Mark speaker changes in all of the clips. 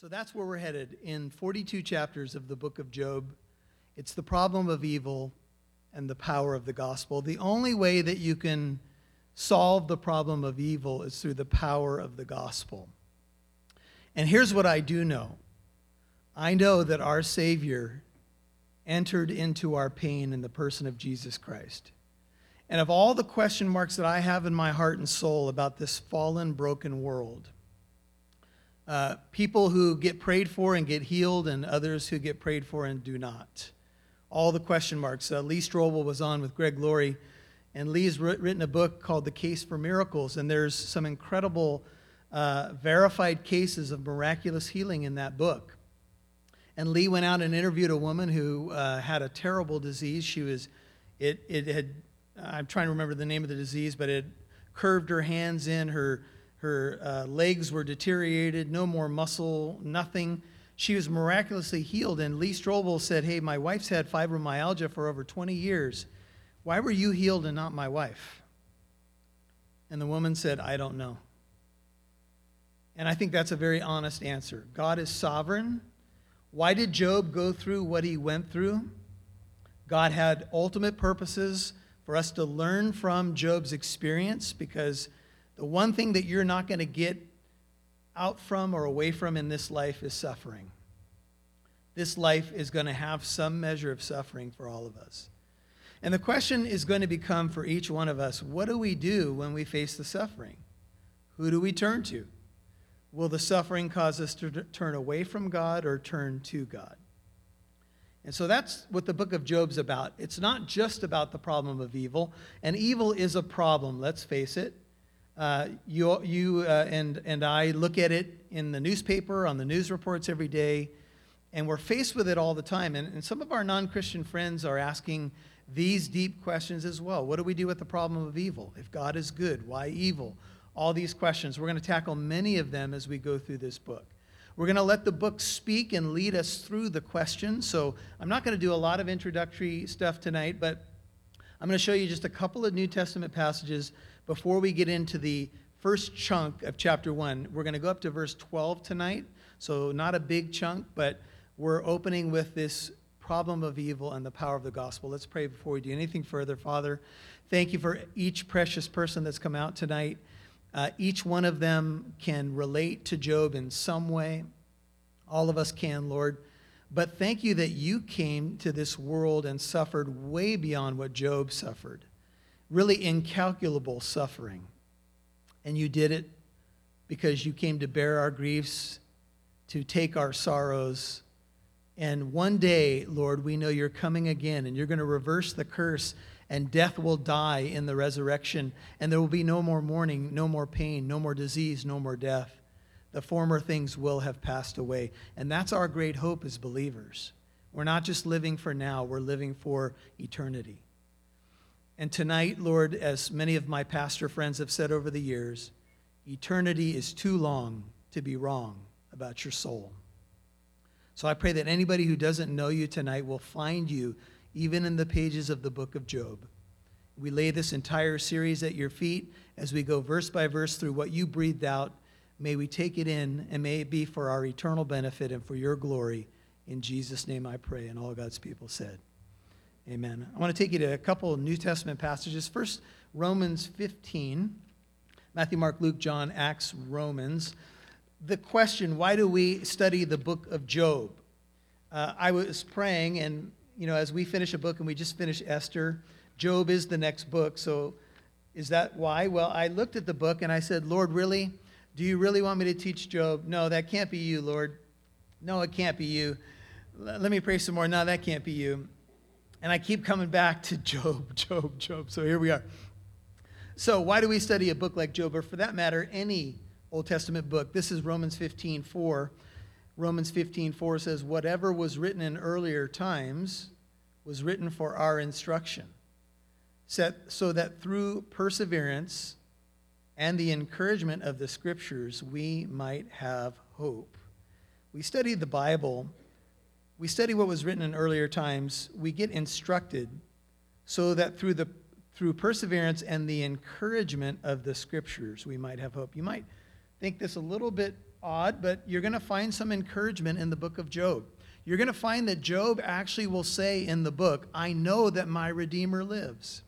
Speaker 1: So that's where we're headed in 42 chapters of the book of Job. It's the problem of evil and the power of the gospel. The only way that you can solve the problem of evil is through the power of the gospel. And here's what I do know I know that our Savior entered into our pain in the person of Jesus Christ. And of all the question marks that I have in my heart and soul about this fallen, broken world, uh, people who get prayed for and get healed, and others who get prayed for and do not. All the question marks. Uh, Lee Strobel was on with Greg Laurie, and Lee's written a book called The Case for Miracles, and there's some incredible uh, verified cases of miraculous healing in that book. And Lee went out and interviewed a woman who uh, had a terrible disease. She was, it, it had I'm trying to remember the name of the disease, but it curved her hands in, her, her uh, legs were deteriorated, no more muscle, nothing. She was miraculously healed. And Lee Strobel said, Hey, my wife's had fibromyalgia for over 20 years. Why were you healed and not my wife? And the woman said, I don't know. And I think that's a very honest answer. God is sovereign. Why did Job go through what he went through? God had ultimate purposes for us to learn from Job's experience because the one thing that you're not going to get out from or away from in this life is suffering. This life is going to have some measure of suffering for all of us. And the question is going to become for each one of us what do we do when we face the suffering? Who do we turn to? Will the suffering cause us to turn away from God or turn to God? And so that's what the book of Job's about. It's not just about the problem of evil, and evil is a problem, let's face it. Uh, you you uh, and, and I look at it in the newspaper, on the news reports every day, and we're faced with it all the time. And, and some of our non Christian friends are asking these deep questions as well. What do we do with the problem of evil? If God is good, why evil? All these questions. We're going to tackle many of them as we go through this book. We're going to let the book speak and lead us through the questions. So I'm not going to do a lot of introductory stuff tonight, but I'm going to show you just a couple of New Testament passages before we get into the first chunk of chapter 1. We're going to go up to verse 12 tonight. So not a big chunk, but we're opening with this problem of evil and the power of the gospel. Let's pray before we do anything further. Father, thank you for each precious person that's come out tonight. Uh, each one of them can relate to Job in some way. All of us can, Lord. But thank you that you came to this world and suffered way beyond what Job suffered. Really incalculable suffering. And you did it because you came to bear our griefs, to take our sorrows. And one day, Lord, we know you're coming again and you're going to reverse the curse and death will die in the resurrection, and there will be no more mourning, no more pain, no more disease, no more death. The former things will have passed away. And that's our great hope as believers. We're not just living for now, we're living for eternity. And tonight, Lord, as many of my pastor friends have said over the years, eternity is too long to be wrong about your soul. So I pray that anybody who doesn't know you tonight will find you even in the pages of the book of Job. We lay this entire series at your feet as we go verse by verse through what you breathed out. May we take it in, and may it be for our eternal benefit and for your glory. In Jesus' name I pray. And all God's people said, Amen. I want to take you to a couple of New Testament passages. First, Romans 15. Matthew, Mark, Luke, John, Acts, Romans. The question why do we study the book of Job? Uh, I was praying, and you know, as we finish a book and we just finished Esther, Job is the next book. So is that why? Well, I looked at the book and I said, Lord, really? Do you really want me to teach Job? No, that can't be you, Lord. No, it can't be you. Let me pray some more. No, that can't be you. And I keep coming back to Job, Job, Job. So here we are. So, why do we study a book like Job, or for that matter, any Old Testament book? This is Romans 15 4. Romans 15, 4 says, Whatever was written in earlier times was written for our instruction, so that through perseverance and the encouragement of the scriptures, we might have hope. We study the Bible, we study what was written in earlier times, we get instructed so that through the through perseverance and the encouragement of the scriptures, we might have hope. You might think this a little bit odd, but you're going to find some encouragement in the book of Job. You're going to find that Job actually will say in the book, I know that my Redeemer lives.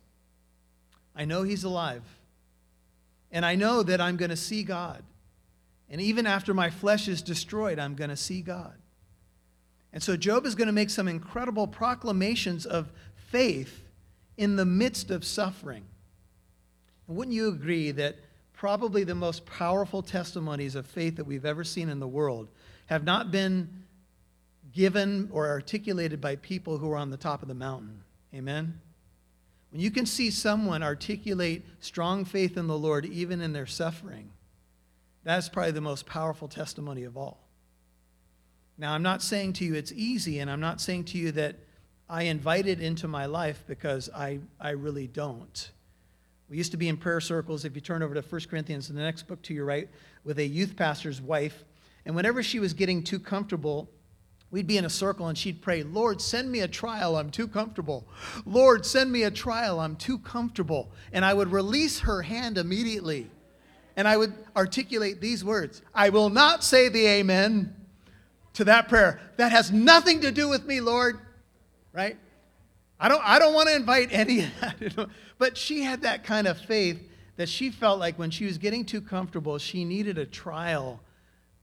Speaker 1: I know he's alive. And I know that I'm going to see God. And even after my flesh is destroyed, I'm going to see God. And so Job is going to make some incredible proclamations of faith in the midst of suffering. And wouldn't you agree that probably the most powerful testimonies of faith that we've ever seen in the world have not been given or articulated by people who are on the top of the mountain? Amen? When you can see someone articulate strong faith in the Lord even in their suffering, that's probably the most powerful testimony of all. Now, I'm not saying to you it's easy, and I'm not saying to you that I invite it into my life because I, I really don't. We used to be in prayer circles, if you turn over to 1 Corinthians, in the next book to your right, with a youth pastor's wife. And whenever she was getting too comfortable, we'd be in a circle and she'd pray, Lord, send me a trial, I'm too comfortable. Lord, send me a trial, I'm too comfortable. And I would release her hand immediately. And I would articulate these words I will not say the amen to that prayer. That has nothing to do with me, Lord. Right? I don't, I don't want to invite any. But she had that kind of faith that she felt like when she was getting too comfortable, she needed a trial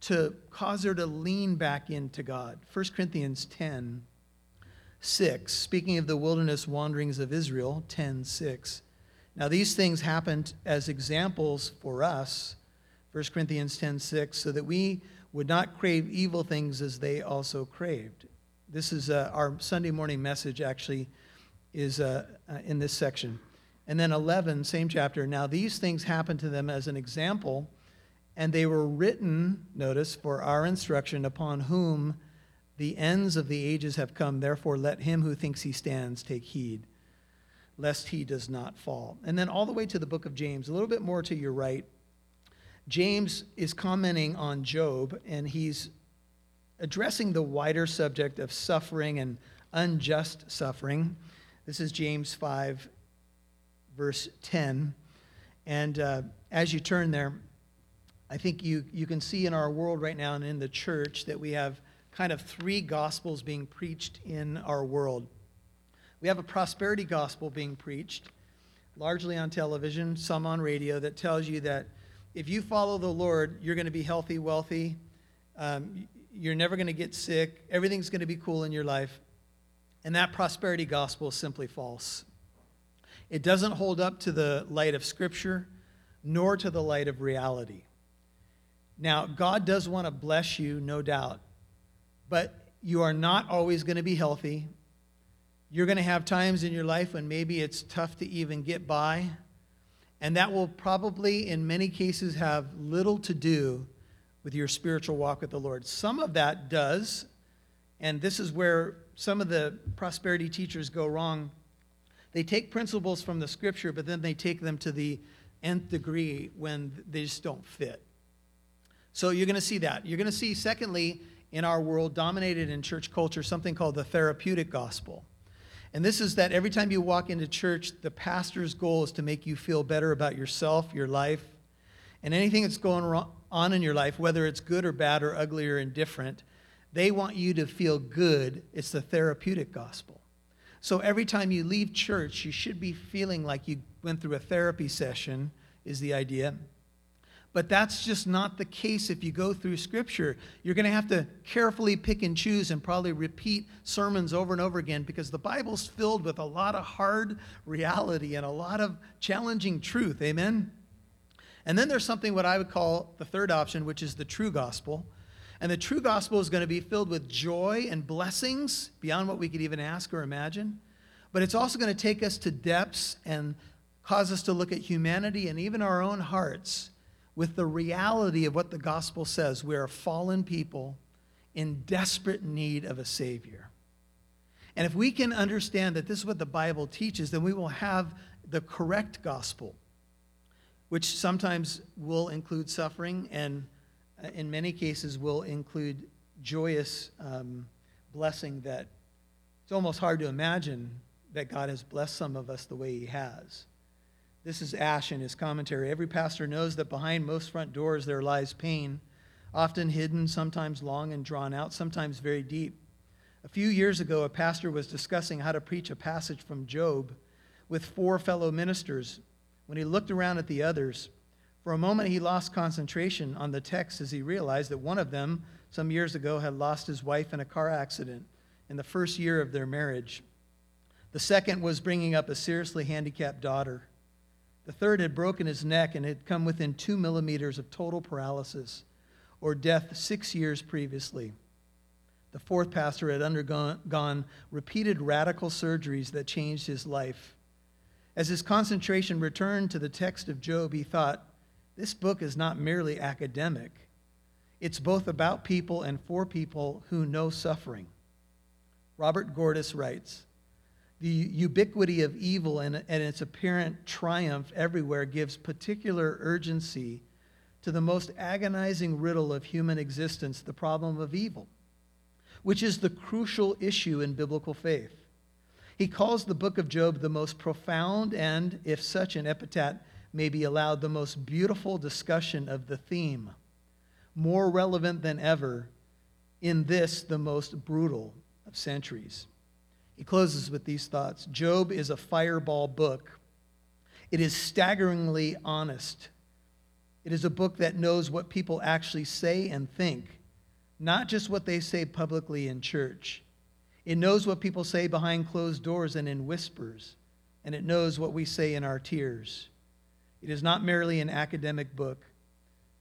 Speaker 1: to cause her to lean back into God. 1 Corinthians 10 6, speaking of the wilderness wanderings of Israel, 10 6. Now, these things happened as examples for us, 1 Corinthians 10 6, so that we would not crave evil things as they also craved. This is uh, our Sunday morning message, actually, is uh, uh, in this section. And then 11, same chapter. Now, these things happened to them as an example, and they were written, notice, for our instruction, upon whom the ends of the ages have come. Therefore, let him who thinks he stands take heed, lest he does not fall. And then all the way to the book of James, a little bit more to your right. James is commenting on Job, and he's addressing the wider subject of suffering and unjust suffering. This is James 5, verse 10. And uh, as you turn there, I think you, you can see in our world right now and in the church that we have kind of three gospels being preached in our world. We have a prosperity gospel being preached, largely on television, some on radio, that tells you that if you follow the Lord, you're going to be healthy, wealthy. Um, you're never going to get sick. Everything's going to be cool in your life. And that prosperity gospel is simply false. It doesn't hold up to the light of Scripture, nor to the light of reality. Now, God does want to bless you, no doubt, but you are not always going to be healthy. You're going to have times in your life when maybe it's tough to even get by. And that will probably, in many cases, have little to do with your spiritual walk with the Lord. Some of that does, and this is where some of the prosperity teachers go wrong. They take principles from the scripture, but then they take them to the nth degree when they just don't fit. So you're going to see that. You're going to see, secondly, in our world, dominated in church culture, something called the therapeutic gospel. And this is that every time you walk into church, the pastor's goal is to make you feel better about yourself, your life, and anything that's going on in your life, whether it's good or bad or ugly or indifferent. They want you to feel good. It's the therapeutic gospel. So every time you leave church, you should be feeling like you went through a therapy session, is the idea. But that's just not the case if you go through Scripture. You're going to have to carefully pick and choose and probably repeat sermons over and over again because the Bible's filled with a lot of hard reality and a lot of challenging truth. Amen? And then there's something what I would call the third option, which is the true gospel. And the true gospel is going to be filled with joy and blessings beyond what we could even ask or imagine. But it's also going to take us to depths and cause us to look at humanity and even our own hearts with the reality of what the gospel says. We are fallen people in desperate need of a Savior. And if we can understand that this is what the Bible teaches, then we will have the correct gospel, which sometimes will include suffering and uh, in many cases will include joyous um, blessing that it's almost hard to imagine that God has blessed some of us the way He has. This is Ash in his commentary. Every pastor knows that behind most front doors there lies pain, often hidden, sometimes long and drawn out, sometimes very deep. A few years ago, a pastor was discussing how to preach a passage from Job with four fellow ministers. When he looked around at the others, for a moment he lost concentration on the text as he realized that one of them, some years ago, had lost his wife in a car accident in the first year of their marriage. The second was bringing up a seriously handicapped daughter. The third had broken his neck and had come within two millimeters of total paralysis or death six years previously. The fourth pastor had undergone repeated radical surgeries that changed his life. As his concentration returned to the text of Job, he thought, this book is not merely academic. It's both about people and for people who know suffering. Robert Gordis writes The ubiquity of evil and, and its apparent triumph everywhere gives particular urgency to the most agonizing riddle of human existence, the problem of evil, which is the crucial issue in biblical faith. He calls the book of Job the most profound and, if such an epithet may be allowed, the most beautiful discussion of the theme, more relevant than ever in this, the most brutal of centuries. He closes with these thoughts Job is a fireball book. It is staggeringly honest. It is a book that knows what people actually say and think, not just what they say publicly in church. It knows what people say behind closed doors and in whispers, and it knows what we say in our tears. It is not merely an academic book.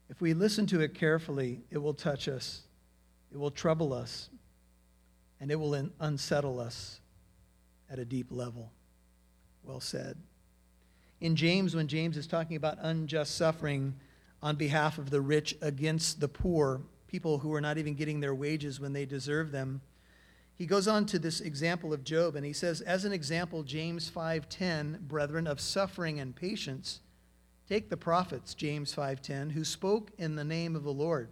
Speaker 1: If we listen to it carefully, it will touch us, it will trouble us, and it will unsettle us at a deep level. Well said. In James, when James is talking about unjust suffering on behalf of the rich against the poor, people who are not even getting their wages when they deserve them, he goes on to this example of Job and he says, as an example, James 5:10, brethren of suffering and patience, take the prophets, James 5:10, who spoke in the name of the Lord.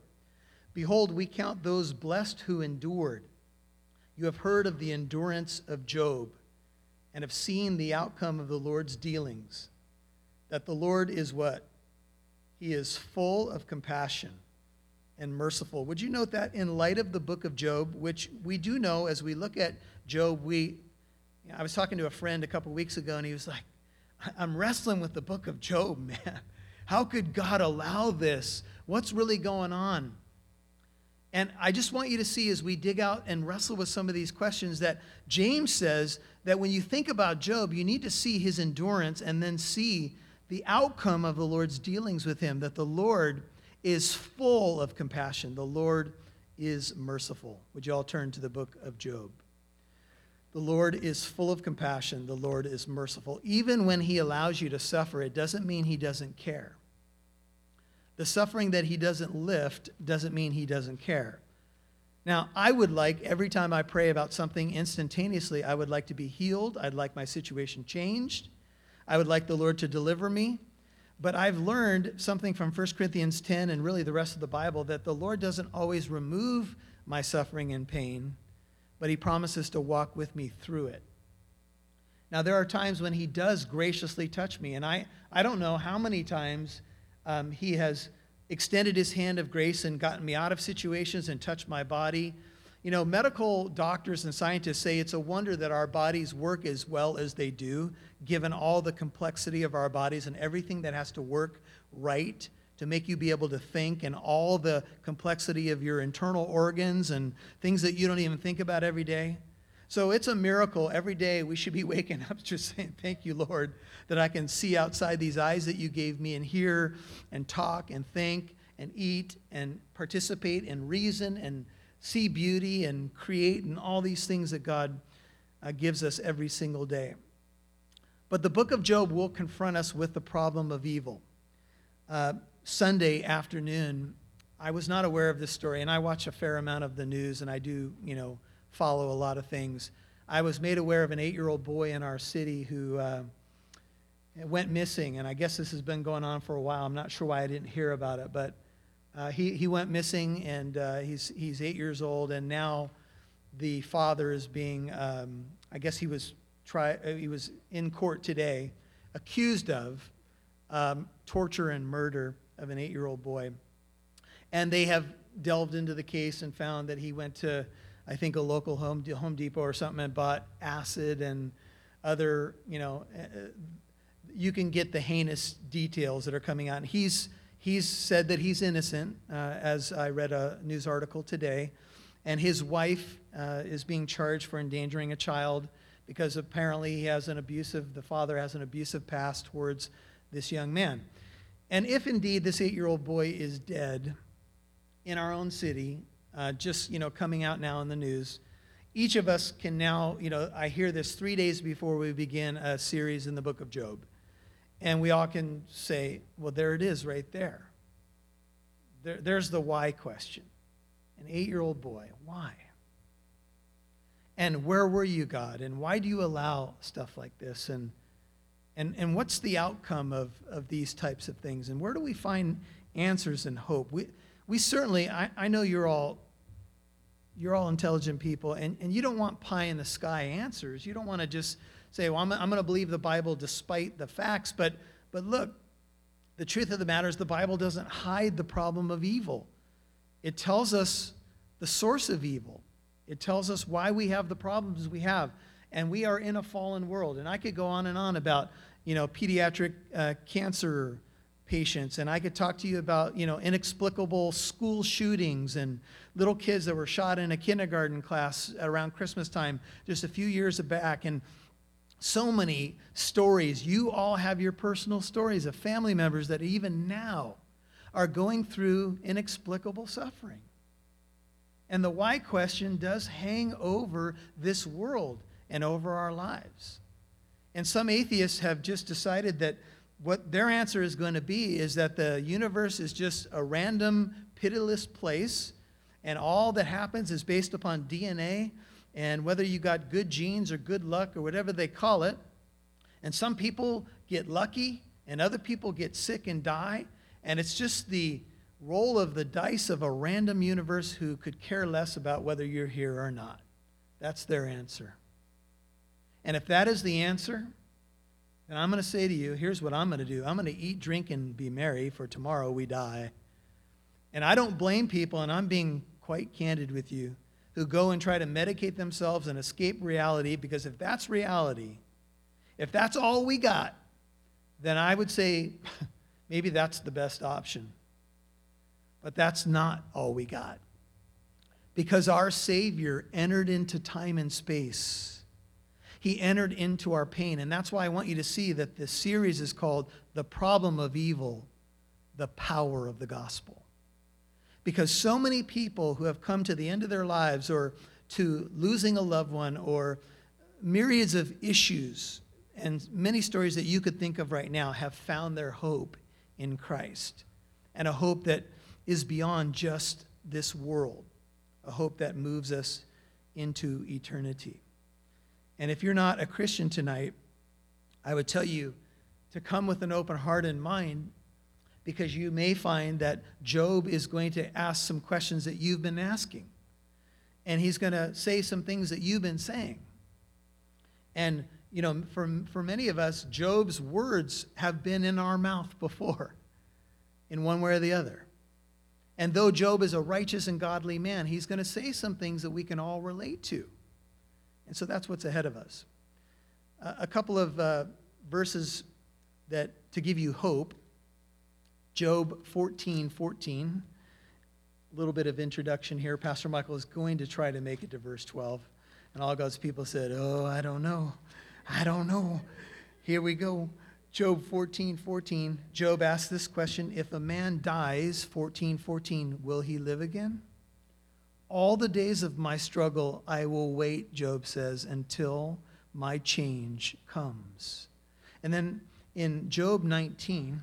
Speaker 1: Behold, we count those blessed who endured. You have heard of the endurance of Job and have seen the outcome of the Lord's dealings. That the Lord is what? He is full of compassion and merciful. Would you note that in light of the book of Job, which we do know as we look at Job, we I was talking to a friend a couple weeks ago and he was like, I'm wrestling with the book of Job, man. How could God allow this? What's really going on? And I just want you to see as we dig out and wrestle with some of these questions that James says that when you think about Job, you need to see his endurance and then see the outcome of the Lord's dealings with him, that the Lord is full of compassion. The Lord is merciful. Would you all turn to the book of Job? The Lord is full of compassion. The Lord is merciful. Even when he allows you to suffer, it doesn't mean he doesn't care. The suffering that he doesn't lift doesn't mean he doesn't care. Now, I would like, every time I pray about something instantaneously, I would like to be healed. I'd like my situation changed. I would like the Lord to deliver me. But I've learned something from 1 Corinthians 10 and really the rest of the Bible that the Lord doesn't always remove my suffering and pain, but He promises to walk with me through it. Now, there are times when He does graciously touch me, and I, I don't know how many times um, he has extended his hand of grace and gotten me out of situations and touched my body. You know, medical doctors and scientists say it's a wonder that our bodies work as well as they do, given all the complexity of our bodies and everything that has to work right to make you be able to think and all the complexity of your internal organs and things that you don't even think about every day. So it's a miracle. Every day we should be waking up just saying, Thank you, Lord, that I can see outside these eyes that you gave me and hear and talk and think and eat and participate and reason and see beauty and create and all these things that God uh, gives us every single day. But the book of Job will confront us with the problem of evil. Uh, Sunday afternoon, I was not aware of this story, and I watch a fair amount of the news, and I do, you know, follow a lot of things. I was made aware of an eight year old boy in our city who uh, went missing, and I guess this has been going on for a while. I'm not sure why I didn't hear about it, but uh, he, he went missing, and uh, he's, he's eight years old, and now the father is being, um, I guess he was, try, uh, he was in court today, accused of um, torture and murder of an eight year old boy. And they have delved into the case and found that he went to, I think, a local Home, Home Depot or something and bought acid and other, you know, uh, you can get the heinous details that are coming out. And he's, he's said that he's innocent, uh, as I read a news article today. And his wife uh, is being charged for endangering a child because apparently he has an abusive, the father has an abusive past towards this young man. And if indeed this eight year old boy is dead in our own city, uh, just, you know, coming out now in the news, each of us can now, you know, I hear this three days before we begin a series in the book of Job. And we all can say, well, there it is right there. there there's the why question. An eight year old boy, why? And where were you, God? And why do you allow stuff like this? And, and, and what's the outcome of, of these types of things? And where do we find answers and hope? We, we certainly, I, I know you're all, you're all intelligent people, and, and you don't want pie in the sky answers. You don't want to just say, well, I'm, I'm going to believe the Bible despite the facts. But, but look, the truth of the matter is the Bible doesn't hide the problem of evil, it tells us the source of evil. It tells us why we have the problems we have. And we are in a fallen world. And I could go on and on about, you know, pediatric uh, cancer patients. And I could talk to you about, you know, inexplicable school shootings and little kids that were shot in a kindergarten class around Christmas time just a few years back. And so many stories. You all have your personal stories of family members that even now are going through inexplicable suffering. And the why question does hang over this world and over our lives. And some atheists have just decided that what their answer is going to be is that the universe is just a random, pitiless place, and all that happens is based upon DNA, and whether you got good genes or good luck or whatever they call it. And some people get lucky, and other people get sick and die, and it's just the roll of the dice of a random universe who could care less about whether you're here or not. That's their answer. And if that is the answer, then I'm going to say to you here's what I'm going to do I'm going to eat, drink, and be merry, for tomorrow we die. And I don't blame people, and I'm being quite candid with you, who go and try to medicate themselves and escape reality, because if that's reality, if that's all we got, then I would say maybe that's the best option. But that's not all we got. Because our Savior entered into time and space. He entered into our pain. And that's why I want you to see that this series is called The Problem of Evil, the Power of the Gospel. Because so many people who have come to the end of their lives or to losing a loved one or myriads of issues and many stories that you could think of right now have found their hope in Christ and a hope that is beyond just this world, a hope that moves us into eternity. And if you're not a Christian tonight, I would tell you to come with an open heart and mind because you may find that Job is going to ask some questions that you've been asking. And he's going to say some things that you've been saying. And, you know, for, for many of us, Job's words have been in our mouth before, in one way or the other. And though Job is a righteous and godly man, he's going to say some things that we can all relate to. And so that's what's ahead of us. Uh, a couple of uh, verses that to give you hope. Job 14 14. A little bit of introduction here. Pastor Michael is going to try to make it to verse 12. And all God's people said, Oh, I don't know. I don't know. Here we go. Job 14, 14, Job asks this question If a man dies, 14, 14, will he live again? All the days of my struggle I will wait, Job says, until my change comes. And then in Job 19,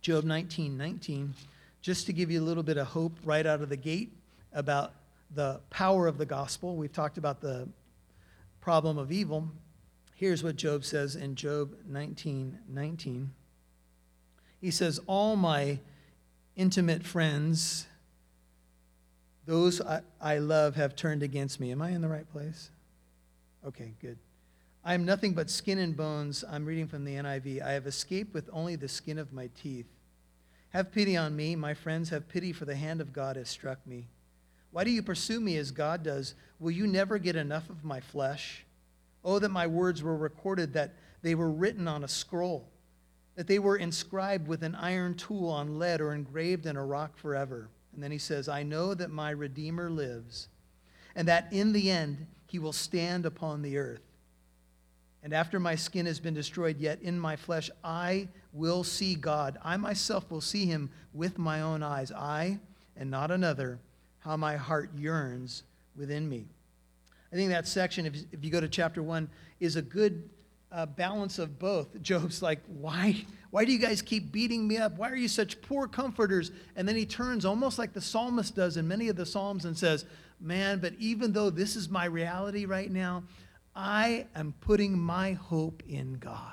Speaker 1: Job 19, 19, just to give you a little bit of hope right out of the gate about the power of the gospel, we've talked about the problem of evil. Here's what Job says in Job 19 19. He says, All my intimate friends, those I, I love, have turned against me. Am I in the right place? Okay, good. I am nothing but skin and bones. I'm reading from the NIV. I have escaped with only the skin of my teeth. Have pity on me, my friends, have pity, for the hand of God has struck me. Why do you pursue me as God does? Will you never get enough of my flesh? Oh, that my words were recorded, that they were written on a scroll, that they were inscribed with an iron tool on lead or engraved in a rock forever. And then he says, I know that my Redeemer lives, and that in the end he will stand upon the earth. And after my skin has been destroyed, yet in my flesh I will see God. I myself will see him with my own eyes. I, and not another, how my heart yearns within me. I think that section, if, you go to chapter 1, is a good uh, balance of both. Job's like, why, why do you guys keep beating me up? Why are you such poor comforters? And then he turns almost like the psalmist does in many of the Psalms and says, Man, but even though this is my reality right now, I am putting my hope in God.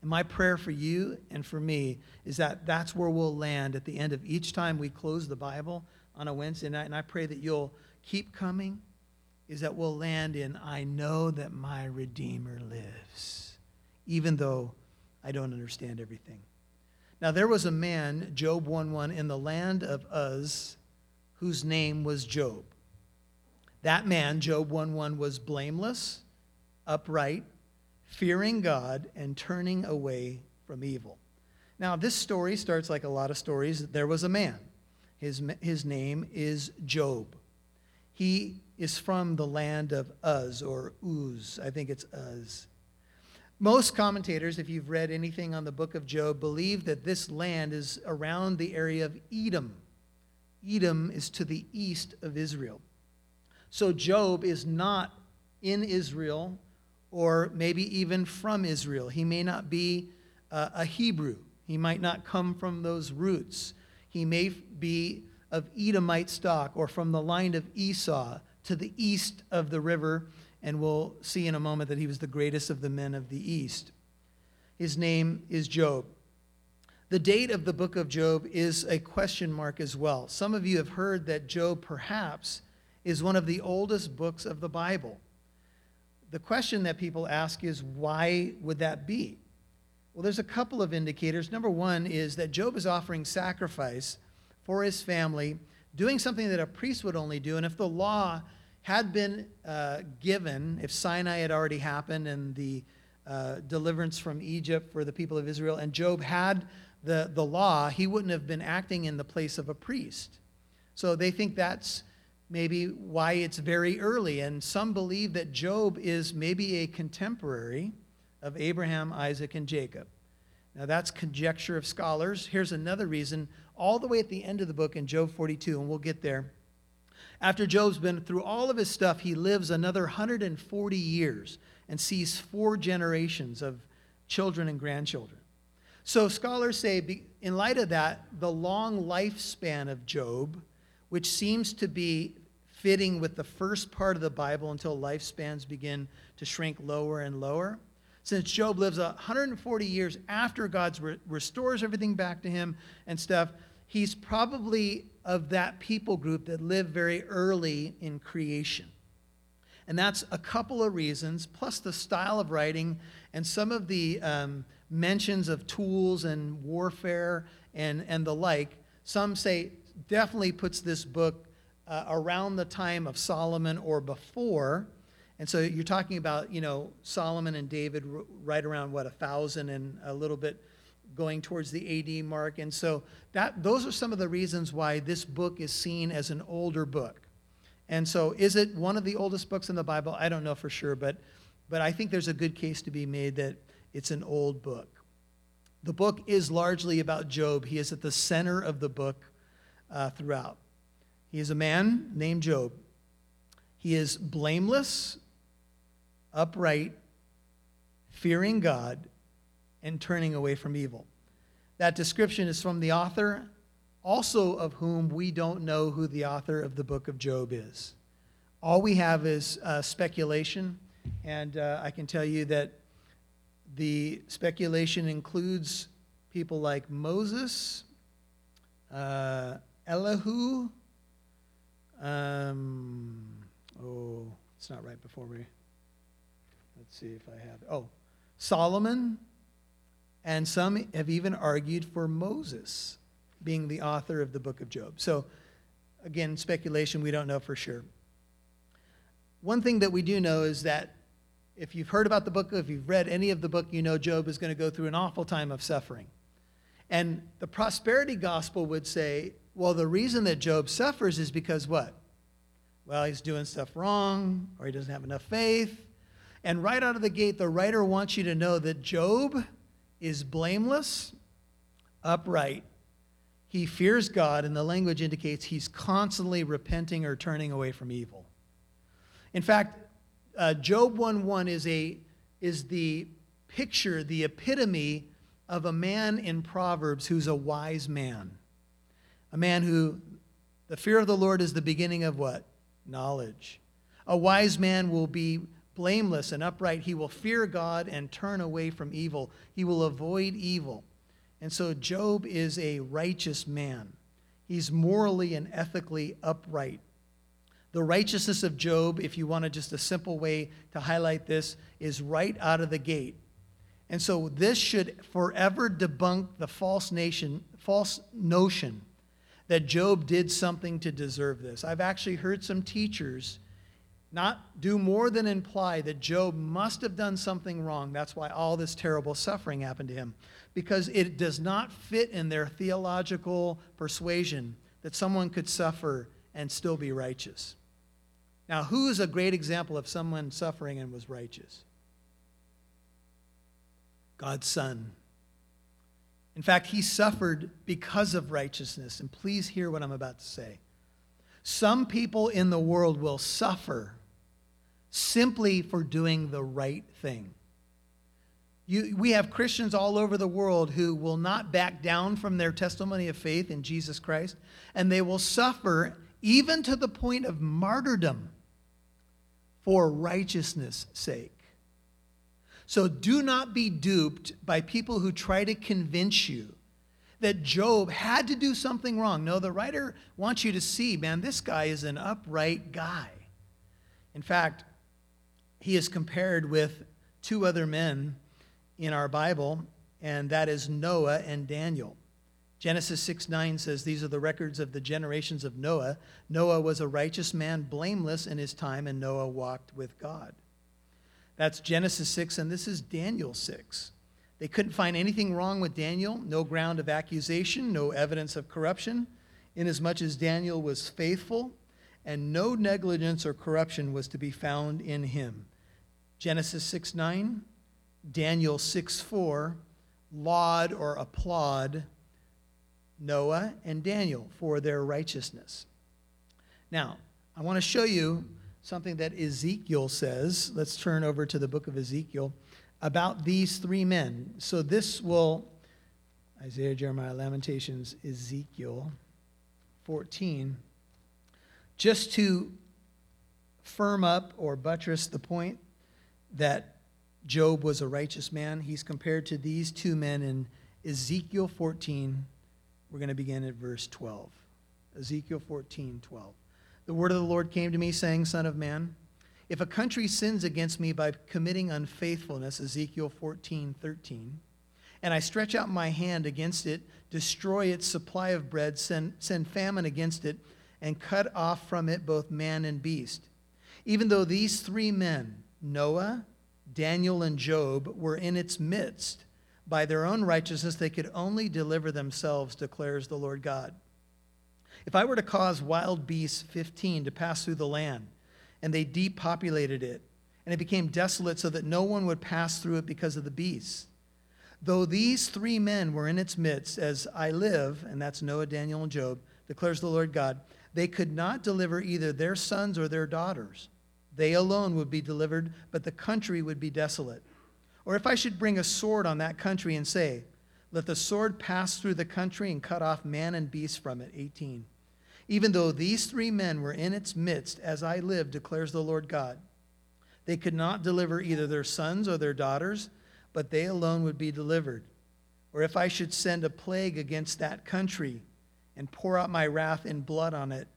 Speaker 1: And my prayer for you and for me is that that's where we'll land at the end of each time we close the Bible on a Wednesday night. And I pray that you'll keep coming is that we'll land in I know that my Redeemer lives, even though I don't understand everything. Now, there was a man, Job 1 1, in the land of Uz, whose name was Job. That man, Job 1 1, was blameless, upright, fearing God, and turning away from evil. Now, this story starts like a lot of stories. There was a man. His, his name is Job. He is from the land of Uz or Uz. I think it's Uz. Most commentators, if you've read anything on the book of Job, believe that this land is around the area of Edom. Edom is to the east of Israel. So Job is not in Israel or maybe even from Israel. He may not be uh, a Hebrew, he might not come from those roots. He may be of Edomite stock or from the line of Esau to the east of the river, and we'll see in a moment that he was the greatest of the men of the east. His name is Job. The date of the book of Job is a question mark as well. Some of you have heard that Job perhaps is one of the oldest books of the Bible. The question that people ask is why would that be? Well, there's a couple of indicators. Number one is that Job is offering sacrifice for his family, doing something that a priest would only do. And if the law had been uh, given, if Sinai had already happened and the uh, deliverance from Egypt for the people of Israel, and Job had the, the law, he wouldn't have been acting in the place of a priest. So they think that's maybe why it's very early. And some believe that Job is maybe a contemporary of Abraham, Isaac, and Jacob. Now, that's conjecture of scholars. Here's another reason, all the way at the end of the book in Job 42, and we'll get there. After Job's been through all of his stuff, he lives another 140 years and sees four generations of children and grandchildren. So scholars say, in light of that, the long lifespan of Job, which seems to be fitting with the first part of the Bible until lifespans begin to shrink lower and lower. Since Job lives 140 years after God re- restores everything back to him and stuff, he's probably of that people group that lived very early in creation. And that's a couple of reasons, plus the style of writing and some of the um, mentions of tools and warfare and, and the like. Some say definitely puts this book uh, around the time of Solomon or before. And so you're talking about, you know, Solomon and David right around, what, a thousand and a little bit going towards the AD mark. And so that, those are some of the reasons why this book is seen as an older book. And so is it one of the oldest books in the Bible? I don't know for sure, but, but I think there's a good case to be made that it's an old book. The book is largely about Job. He is at the center of the book uh, throughout. He is a man named Job. He is blameless, upright, fearing God, and turning away from evil. That description is from the author, also of whom we don't know who the author of the book of Job is. All we have is uh, speculation, and uh, I can tell you that the speculation includes people like Moses, uh, Elihu, um, oh, it's not right before me. Let's see if I have. Oh, Solomon, And some have even argued for Moses being the author of the book of Job. So, again, speculation, we don't know for sure. One thing that we do know is that if you've heard about the book, if you've read any of the book, you know Job is going to go through an awful time of suffering. And the prosperity gospel would say, well, the reason that Job suffers is because what? Well, he's doing stuff wrong, or he doesn't have enough faith. And right out of the gate, the writer wants you to know that Job is blameless, upright. He fears God, and the language indicates he's constantly repenting or turning away from evil. In fact, uh, Job 1:1 is a is the picture, the epitome of a man in Proverbs who's a wise man. A man who the fear of the Lord is the beginning of what? Knowledge. A wise man will be blameless and upright. He will fear God and turn away from evil. He will avoid evil. And so Job is a righteous man. He's morally and ethically upright. The righteousness of Job, if you wanted just a simple way to highlight this, is right out of the gate. And so this should forever debunk the false nation, false notion that Job did something to deserve this. I've actually heard some teachers not do more than imply that Job must have done something wrong. That's why all this terrible suffering happened to him. Because it does not fit in their theological persuasion that someone could suffer and still be righteous. Now, who is a great example of someone suffering and was righteous? God's Son. In fact, he suffered because of righteousness. And please hear what I'm about to say. Some people in the world will suffer simply for doing the right thing. You, we have Christians all over the world who will not back down from their testimony of faith in Jesus Christ, and they will suffer even to the point of martyrdom for righteousness' sake. So do not be duped by people who try to convince you that Job had to do something wrong. No, the writer wants you to see, man, this guy is an upright guy. In fact, he is compared with two other men in our Bible, and that is Noah and Daniel. Genesis 6 9 says, These are the records of the generations of Noah. Noah was a righteous man, blameless in his time, and Noah walked with God. That's Genesis 6, and this is Daniel 6. They couldn't find anything wrong with Daniel, no ground of accusation, no evidence of corruption, inasmuch as Daniel was faithful, and no negligence or corruption was to be found in him. Genesis 6 9, Daniel 6 4, laud or applaud Noah and Daniel for their righteousness. Now, I want to show you something that Ezekiel says. Let's turn over to the book of Ezekiel about these three men. So this will, Isaiah, Jeremiah, Lamentations, Ezekiel 14, just to firm up or buttress the point that Job was a righteous man. He's compared to these two men in Ezekiel 14, we're going to begin at verse 12. Ezekiel 14, 12. The word of the Lord came to me, saying, Son of man, if a country sins against me by committing unfaithfulness, Ezekiel 14, 13, and I stretch out my hand against it, destroy its supply of bread, send, send famine against it, and cut off from it both man and beast. Even though these three men, Noah, Daniel, and Job, were in its midst, by their own righteousness, they could only deliver themselves, declares the Lord God. If I were to cause wild beasts 15 to pass through the land, and they depopulated it, and it became desolate so that no one would pass through it because of the beasts, though these three men were in its midst, as I live, and that's Noah, Daniel, and Job, declares the Lord God, they could not deliver either their sons or their daughters. They alone would be delivered, but the country would be desolate. Or if I should bring a sword on that country and say, Let the sword pass through the country and cut off man and beast from it. 18. Even though these three men were in its midst, as I live, declares the Lord God, they could not deliver either their sons or their daughters, but they alone would be delivered. Or if I should send a plague against that country and pour out my wrath in blood on it,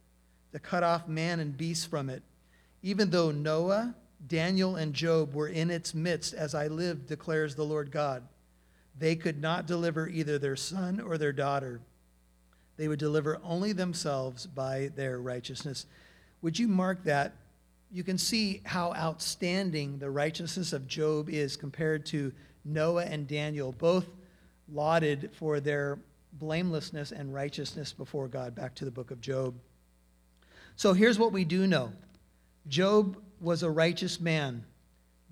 Speaker 1: to cut off man and beast from it, even though Noah, Daniel and Job were in its midst as I lived, declares the Lord God. they could not deliver either their son or their daughter. They would deliver only themselves by their righteousness. Would you mark that? You can see how outstanding the righteousness of Job is compared to Noah and Daniel, both lauded for their blamelessness and righteousness before God. Back to the book of Job. So here's what we do know Job was a righteous man,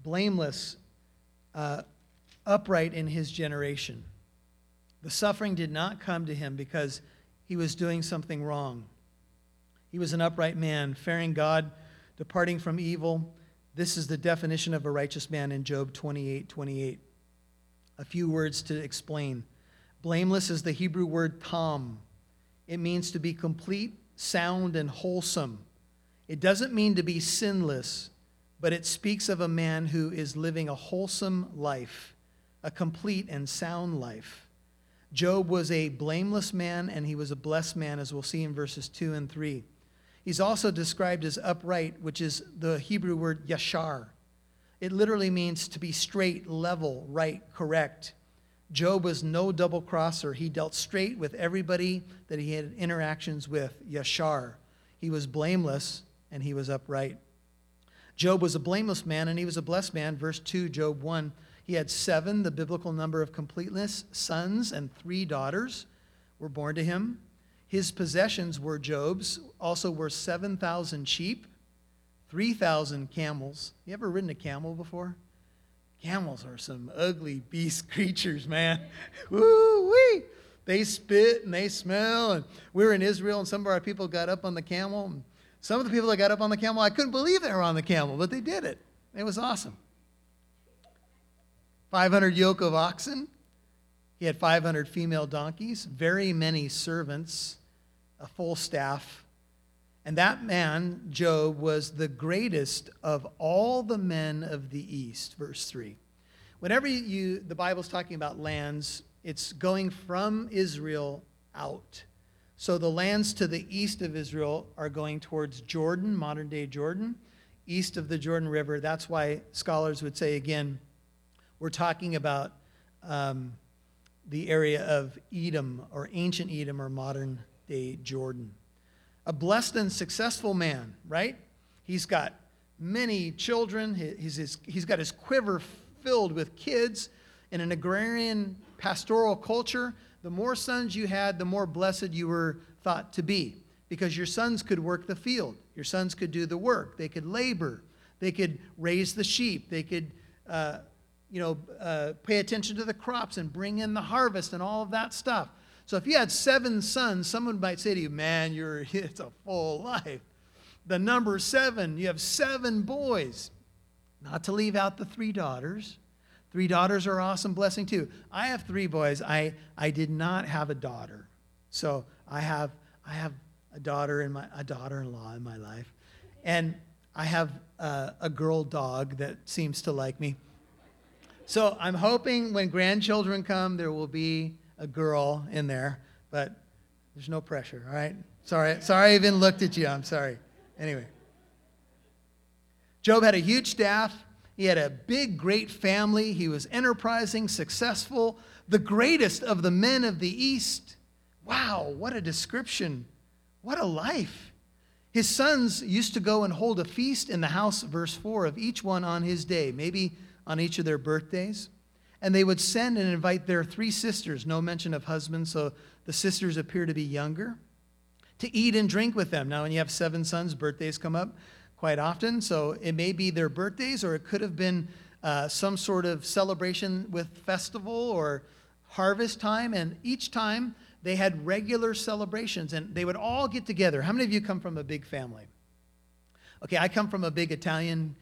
Speaker 1: blameless, uh, upright in his generation. The suffering did not come to him because he was doing something wrong. He was an upright man, fearing God, departing from evil. This is the definition of a righteous man in Job 28 28. A few words to explain. Blameless is the Hebrew word tam. It means to be complete, sound, and wholesome. It doesn't mean to be sinless, but it speaks of a man who is living a wholesome life, a complete and sound life. Job was a blameless man and he was a blessed man, as we'll see in verses 2 and 3. He's also described as upright, which is the Hebrew word yashar. It literally means to be straight, level, right, correct. Job was no double crosser. He dealt straight with everybody that he had interactions with, yashar. He was blameless and he was upright. Job was a blameless man and he was a blessed man. Verse 2, Job 1. He had seven, the biblical number of completeness, sons, and three daughters were born to him. His possessions were Job's, also were 7,000 sheep, 3,000 camels. You ever ridden a camel before? Camels are some ugly beast creatures, man. Woo wee! They spit and they smell. And we were in Israel, and some of our people got up on the camel. And some of the people that got up on the camel, I couldn't believe they were on the camel, but they did it. It was awesome. 500 yoke of oxen. He had 500 female donkeys, very many servants, a full staff. And that man, Job, was the greatest of all the men of the East, verse 3. Whenever you, the Bible's talking about lands, it's going from Israel out. So the lands to the east of Israel are going towards Jordan, modern day Jordan, east of the Jordan River. That's why scholars would say, again, we're talking about um, the area of Edom or ancient Edom or modern day Jordan. A blessed and successful man, right? He's got many children, he's, he's got his quiver filled with kids in an agrarian pastoral culture the more sons you had, the more blessed you were thought to be because your sons could work the field. Your sons could do the work. They could labor. They could raise the sheep. They could, uh, you know, uh, pay attention to the crops and bring in the harvest and all of that stuff. So if you had seven sons, someone might say to you, man, you're, it's a full life. The number seven, you have seven boys. Not to leave out the three daughters. Three daughters are awesome blessing too. I have three boys. I, I did not have a daughter. So I have, I have a daughter in my, a daughter-in-law in my life. And I have a, a girl dog that seems to like me. So I'm hoping when grandchildren come, there will be a girl in there, but there's no pressure, all right? Sorry, sorry I even looked at you. I'm sorry. Anyway. Job had a huge staff. He had a big, great family. He was enterprising, successful, the greatest of the men of the East. Wow, what a description. What a life. His sons used to go and hold a feast in the house, verse 4, of each one on his day, maybe on each of their birthdays. And they would send and invite their three sisters, no mention of husbands, so the sisters appear to be younger, to eat and drink with them. Now, when you have seven sons, birthdays come up quite often. So it may be their birthdays, or it could have been uh, some sort of celebration with festival or harvest time. And each time they had regular celebrations, and they would all get together. How many of you come from a big family? Okay, I come from a big Italian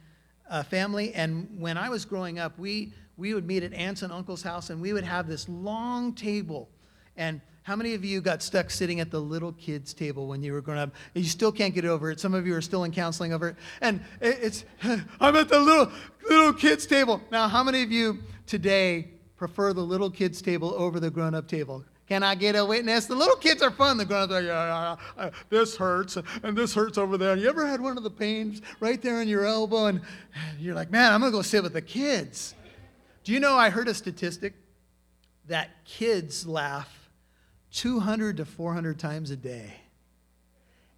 Speaker 1: uh, family, and when I was growing up, we we would meet at aunts and uncles' house, and we would have this long table, and how many of you got stuck sitting at the little kids' table when you were growing up? You still can't get over it. Some of you are still in counseling over it. And it's, I'm at the little, little kids' table. Now, how many of you today prefer the little kids' table over the grown up table? Can I get a witness? The little kids are fun. The grown ups are, yeah, yeah, yeah, uh, this hurts and this hurts over there. You ever had one of the pains right there in your elbow? And you're like, man, I'm going to go sit with the kids. Do you know I heard a statistic that kids laugh 200 to 400 times a day,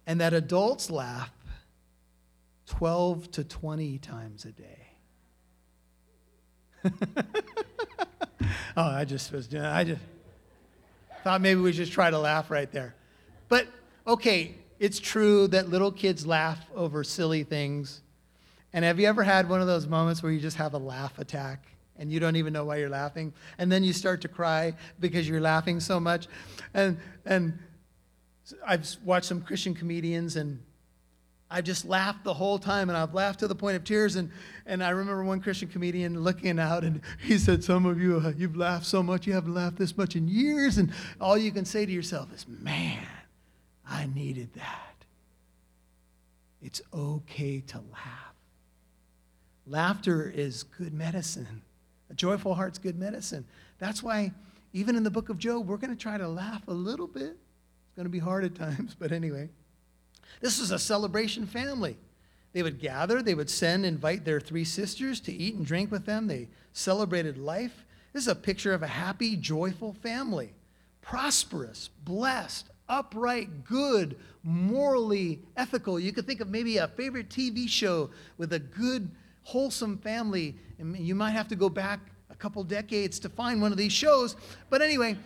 Speaker 1: and that adults laugh 12 to 20 times a day. oh, I just was, I just thought maybe we just try to laugh right there. But okay, it's true that little kids laugh over silly things. And have you ever had one of those moments where you just have a laugh attack and you don't even know why you're laughing? And then you start to cry because you're laughing so much. And, and I've watched some Christian comedians and I've just laughed the whole time, and I've laughed to the point of tears. And, and I remember one Christian comedian looking out, and he said, Some of you, uh, you've laughed so much, you haven't laughed this much in years. And all you can say to yourself is, Man, I needed that. It's okay to laugh. Laughter is good medicine. A joyful heart's good medicine. That's why, even in the book of Job, we're going to try to laugh a little bit. It's going to be hard at times, but anyway. This was a celebration family. They would gather, they would send, invite their three sisters to eat and drink with them. They celebrated life. This is a picture of a happy, joyful family. Prosperous, blessed, upright, good, morally ethical. You could think of maybe a favorite TV show with a good, wholesome family. And you might have to go back a couple decades to find one of these shows. But anyway,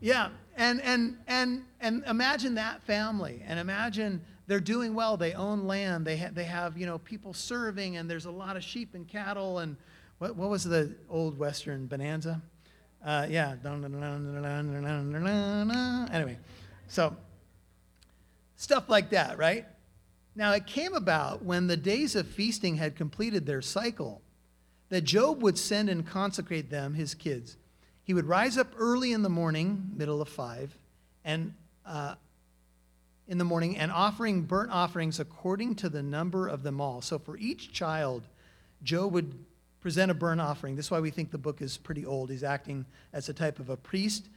Speaker 1: yeah. And and and and imagine that family and imagine they're doing well. They own land. They, ha- they have, you know, people serving, and there's a lot of sheep and cattle. And what, what was the old Western Bonanza? Uh, yeah. Anyway, so stuff like that, right? Now, it came about when the days of feasting had completed their cycle that Job would send and consecrate them, his kids. He would rise up early in the morning, middle of five, and uh, in the morning and offering burnt offerings according to the number of them all. So for each child, Job would present a burnt offering. This is why we think the book is pretty old. He's acting as a type of a priest.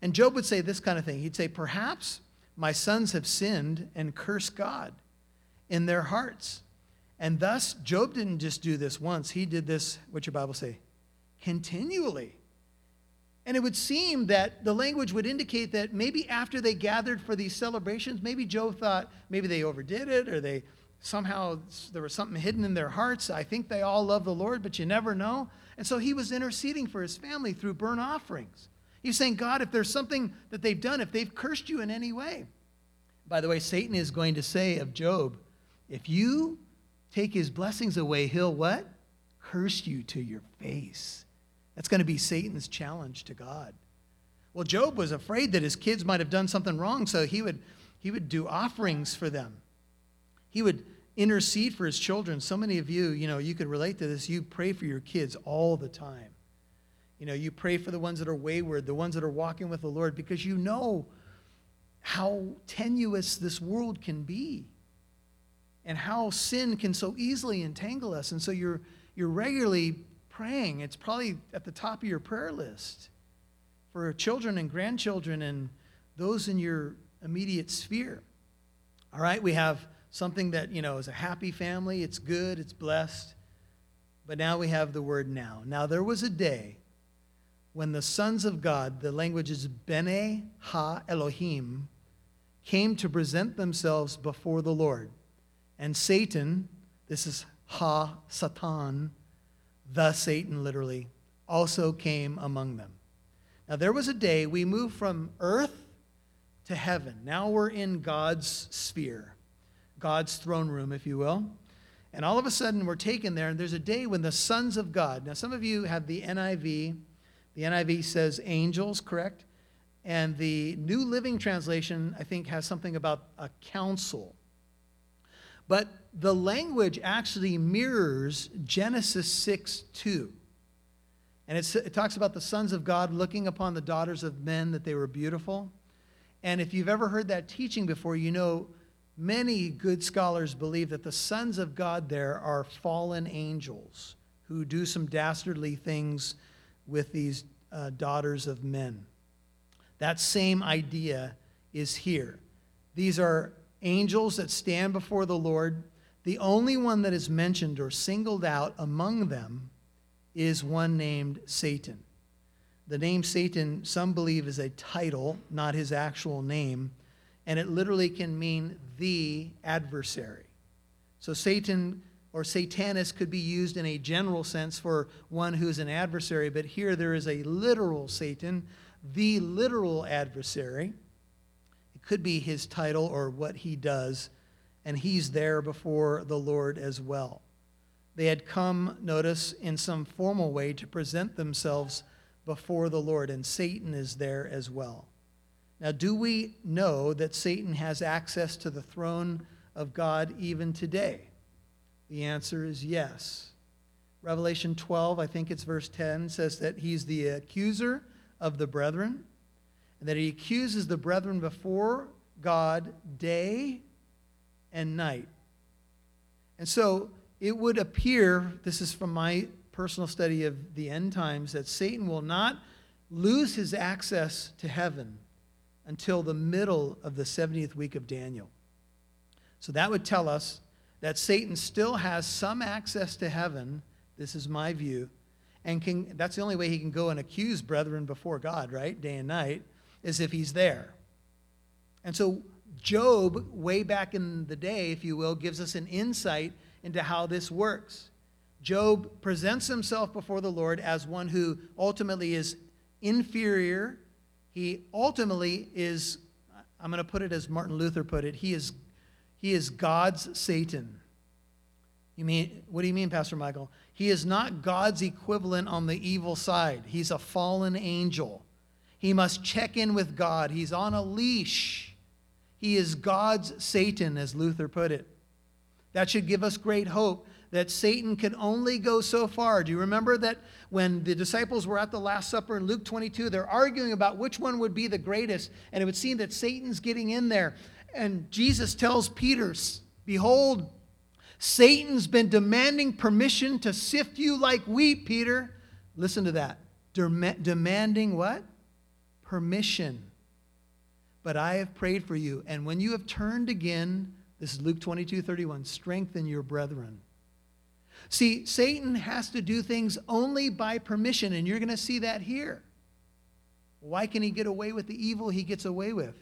Speaker 1: And Job would say this kind of thing He'd say, Perhaps my sons have sinned and cursed God in their hearts. And thus, Job didn't just do this once, he did this, what your Bible say? Continually. And it would seem that the language would indicate that maybe after they gathered for these celebrations, maybe Job thought maybe they overdid it or they somehow there was something hidden in their hearts. I think they all love the Lord, but you never know. And so he was interceding for his family through burnt offerings. He's saying, God, if there's something that they've done, if they've cursed you in any way. By the way, Satan is going to say of Job, if you take his blessings away, he'll what? Curse you to your face. That's going to be Satan's challenge to God. Well, Job was afraid that his kids might have done something wrong, so he would, he would do offerings for them. He would intercede for his children. So many of you, you know, you could relate to this. You pray for your kids all the time. You know, you pray for the ones that are wayward, the ones that are walking with the Lord, because you know how tenuous this world can be and how sin can so easily entangle us. And so you're, you're regularly praying. It's probably at the top of your prayer list for children and grandchildren and those in your immediate sphere. All right, we have something that, you know, is a happy family, it's good, it's blessed. But now we have the word now. Now there was a day when the sons of God, the language is Bene Ha Elohim, came to present themselves before the Lord. And Satan, this is Ha Satan, the Satan literally, also came among them. Now, there was a day we moved from earth to heaven. Now we're in God's sphere, God's throne room, if you will. And all of a sudden, we're taken there, and there's a day when the sons of God, now some of you have the NIV. The NIV says angels, correct? And the New Living Translation, I think, has something about a council. But the language actually mirrors Genesis 6 2. And it talks about the sons of God looking upon the daughters of men that they were beautiful. And if you've ever heard that teaching before, you know many good scholars believe that the sons of God there are fallen angels who do some dastardly things with these uh, daughters of men. That same idea is here. These are angels that stand before the Lord the only one that is mentioned or singled out among them is one named Satan. The name Satan, some believe, is a title, not his actual name, and it literally can mean the adversary. So Satan or Satanist could be used in a general sense for one who's an adversary, but here there is a literal Satan, the literal adversary. Could be his title or what he does, and he's there before the Lord as well. They had come, notice, in some formal way to present themselves before the Lord, and Satan is there as well. Now, do we know that Satan has access to the throne of God even today? The answer is yes. Revelation 12, I think it's verse 10, says that he's the accuser of the brethren, and that he accuses the brethren before God day and night. And so it would appear, this is from my personal study of the end times that Satan will not lose his access to heaven until the middle of the 70th week of Daniel. So that would tell us that Satan still has some access to heaven. This is my view. And can, that's the only way he can go and accuse brethren before God, right? Day and night, is if he's there. And so Job, way back in the day, if you will, gives us an insight into how this works. Job presents himself before the Lord as one who ultimately is inferior. He ultimately is, I'm going to put it as Martin Luther put it, he is, he is God's Satan. You mean, what do you mean, Pastor Michael? He is not God's equivalent on the evil side. He's a fallen angel. He must check in with God. He's on a leash. He is God's Satan, as Luther put it. That should give us great hope that Satan can only go so far. Do you remember that when the disciples were at the Last Supper in Luke 22, they're arguing about which one would be the greatest, and it would seem that Satan's getting in there. And Jesus tells Peter, Behold, Satan's been demanding permission to sift you like wheat, Peter. Listen to that. Dem- demanding what? Permission. But I have prayed for you, and when you have turned again, this is Luke 22 31, strengthen your brethren. See, Satan has to do things only by permission, and you're going to see that here. Why can he get away with the evil he gets away with?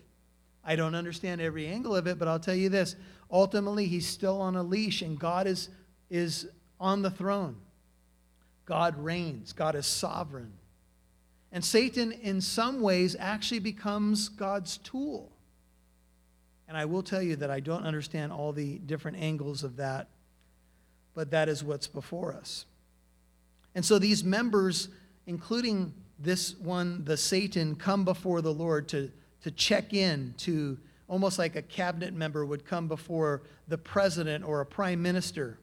Speaker 1: I don't understand every angle of it, but I'll tell you this. Ultimately, he's still on a leash, and God is, is on the throne. God reigns, God is sovereign. And Satan, in some ways, actually becomes God's tool. And I will tell you that I don't understand all the different angles of that but that is what's before us. And so these members, including this one, the Satan, come before the Lord to, to check in, to almost like a cabinet member would come before the president or a prime minister.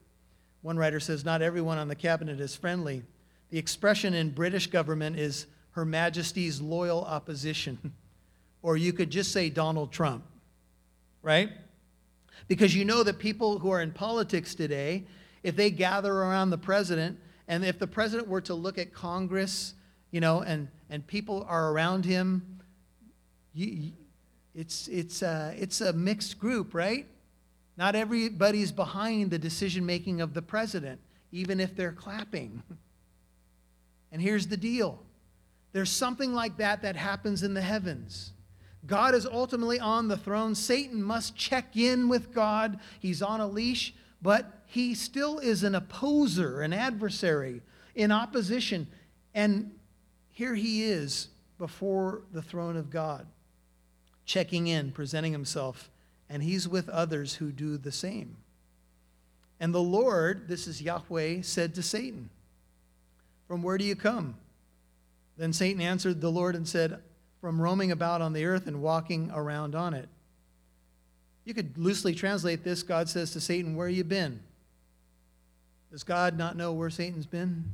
Speaker 1: One writer says, Not everyone on the cabinet is friendly. The expression in British government is Her Majesty's loyal opposition. or you could just say Donald Trump, right? Because you know that people who are in politics today, if they gather around the president, and if the president were to look at Congress, you know, and, and people are around him, you, it's, it's, a, it's a mixed group, right? Not everybody's behind the decision making of the president, even if they're clapping. And here's the deal there's something like that that happens in the heavens. God is ultimately on the throne. Satan must check in with God. He's on a leash, but he still is an opposer, an adversary, in opposition. And here he is before the throne of God, checking in, presenting himself, and he's with others who do the same. And the Lord, this is Yahweh, said to Satan, From where do you come? Then Satan answered the Lord and said, From roaming about on the earth and walking around on it. You could loosely translate this God says to Satan, Where you been? Does God not know where Satan's been?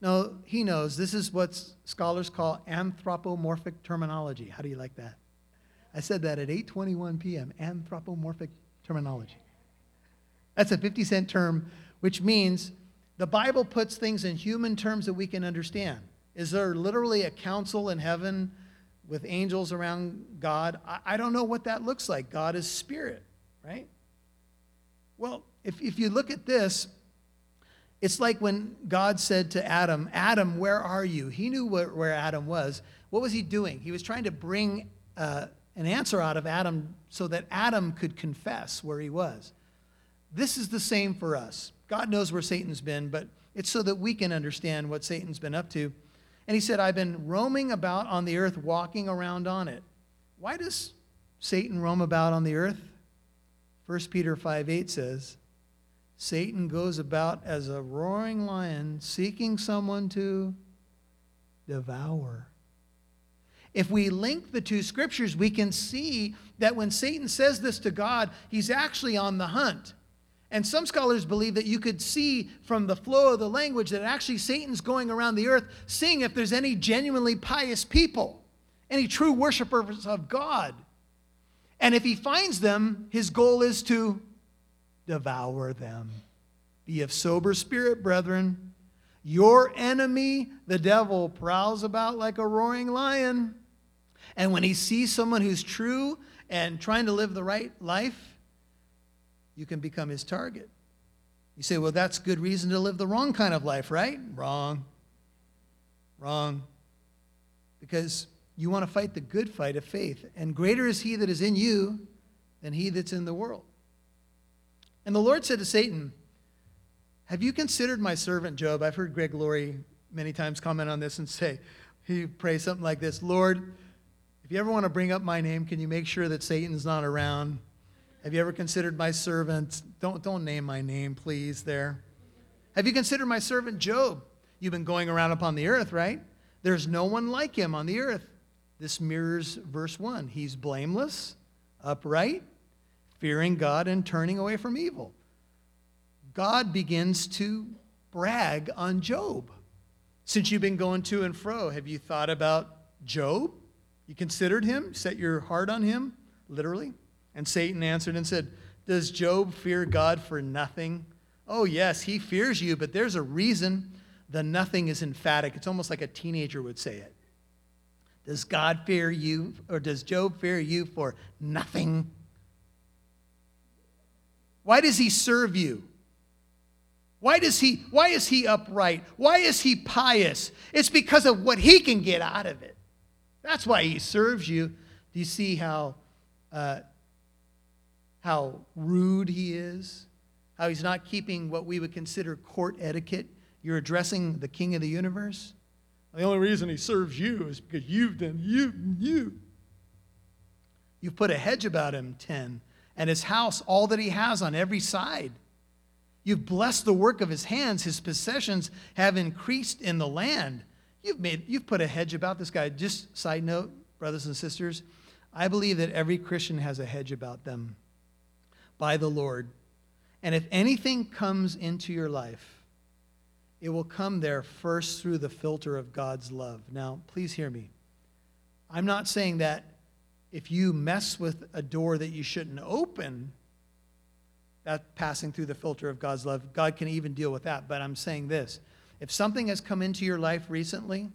Speaker 1: No, he knows. This is what scholars call anthropomorphic terminology. How do you like that? I said that at 8:21 p.m. Anthropomorphic terminology. That's a 50 cent term which means the Bible puts things in human terms that we can understand. Is there literally a council in heaven with angels around God? I, I don't know what that looks like. God is spirit, right? Well, if, if you look at this, It's like when God said to Adam, Adam, where are you? He knew where, where Adam was. What was he doing? He was trying to bring uh, an answer out of Adam so that Adam could confess where he was. This is the same for us. God knows where Satan's been, but it's so that we can understand what Satan's been up to. And he said, I've been roaming about on the earth, walking around on it. Why does Satan roam about on the earth? 1 Peter 5 8 says, Satan goes about as a roaring lion, seeking someone to devour. If we link the two scriptures, we can see that when Satan says this to God, he's actually on the hunt. And some scholars believe that you could see from the flow of the language that actually Satan's going around the earth seeing if there's any genuinely pious people, any true worshipers of God. And if he finds them, his goal is to devour them. Be of sober spirit, brethren. Your enemy, the devil, prowls about like a roaring lion. And when he sees someone who's true and trying to live the right life, you can become his target. You say, well, that's good reason to live the wrong kind of life, right? Wrong. Wrong. Because you want to fight the good fight of faith. And greater is he that is in you than he that's in the world. And the Lord said to Satan, Have you considered my servant Job? I've heard Greg Laurie many times comment on this and say, he prays something like this Lord, if you ever want to bring up my name, can you make sure that Satan's not around? Have you ever considered my servant? Don't, don't name my name, please, there. Have you considered my servant Job? You've been going around upon the earth, right? There's no one like him on the earth. This mirrors verse 1. He's blameless, upright, fearing God and turning away from evil. God begins to brag on Job. Since you've been going to and fro, have you thought about Job? You considered him, set your heart on him, literally? And Satan answered and said, Does Job fear God for nothing? Oh, yes, he fears you, but there's a reason. The nothing is emphatic. It's almost like a teenager would say it. Does God fear you, or does Job fear you for nothing? Why does he serve you? Why does he why is he upright? Why is he pious? It's because of what he can get out of it. That's why he serves you. Do you see how uh, how rude he is? How he's not keeping what we would consider court etiquette? You're addressing the king of the universe. The only reason he serves you is because you've done you you. You've put a hedge about him, 10 and his house, all that he has on every side. You've blessed the work of his hands. His possessions have increased in the land. You've made you've put a hedge about this guy. Just side note, brothers and sisters, I believe that every Christian has a hedge about them by the Lord. And if anything comes into your life, it will come there first through the filter of God's love. Now, please hear me. I'm not saying that if you mess with a door that you shouldn't open, that passing through the filter of God's love, God can even deal with that. But I'm saying this if something has come into your life recently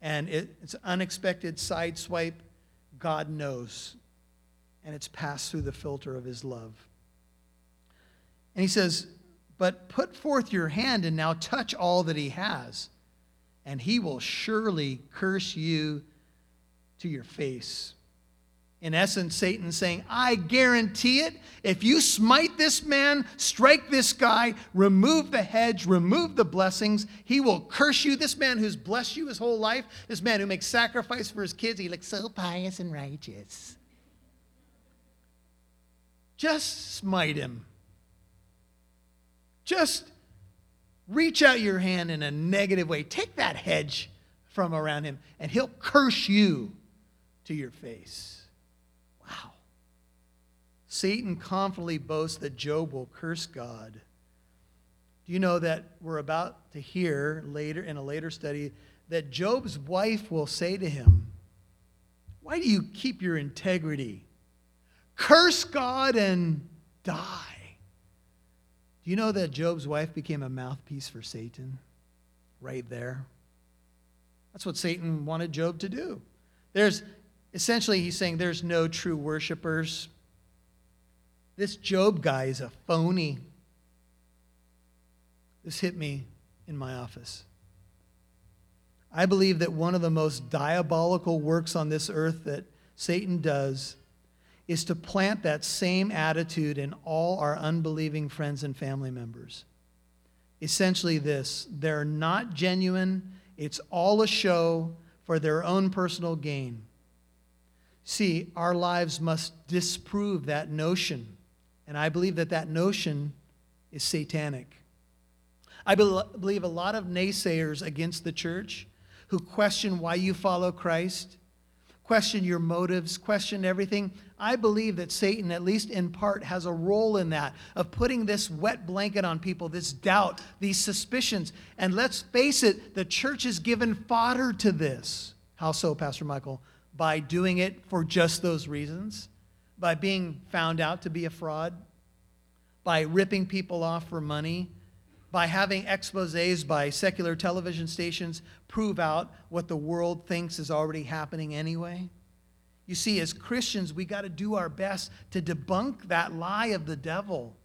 Speaker 1: and it, it's an unexpected side swipe, God knows. And it's passed through the filter of his love. And he says, But put forth your hand and now touch all that he has, and he will surely curse you to your face. In essence, Satan saying, I guarantee it. If you smite this man, strike this guy, remove the hedge, remove the blessings, he will curse you. This man who's blessed you his whole life, this man who makes sacrifice for his kids, he looks so pious and righteous. Just smite him. Just reach out your hand in a negative way. Take that hedge from around him, and he'll curse you to your face. Wow. Satan confidently boasts that Job will curse God. Do you know that we're about to hear later in a later study that Job's wife will say to him, Why do you keep your integrity? Curse God and die. Do you know that Job's wife became a mouthpiece for Satan? Right there. That's what Satan wanted Job to do. There's essentially, he's saying there's no true worshipers this Job guy is a phony. This hit me in my office. I believe that one of the most diabolical works on this earth that Satan does is to plant that same attitude in all our unbelieving friends and family members. Essentially, this they're not genuine, it's all a show for their own personal gain. See, our lives must disprove that notion. And I believe that that notion is satanic. I believe a lot of naysayers against the church who question why you follow Christ, question your motives, question everything. I believe that Satan, at least in part, has a role in that, of putting this wet blanket on people, this doubt, these suspicions. And let's face it, the church has given fodder to this. How so, Pastor Michael? By doing it for just those reasons, by being found out to be a fraud, by ripping people off for money, by having exposés by secular television stations prove out what the world thinks is already happening anyway. You see, as Christians, we got to do our best to debunk that lie of the devil.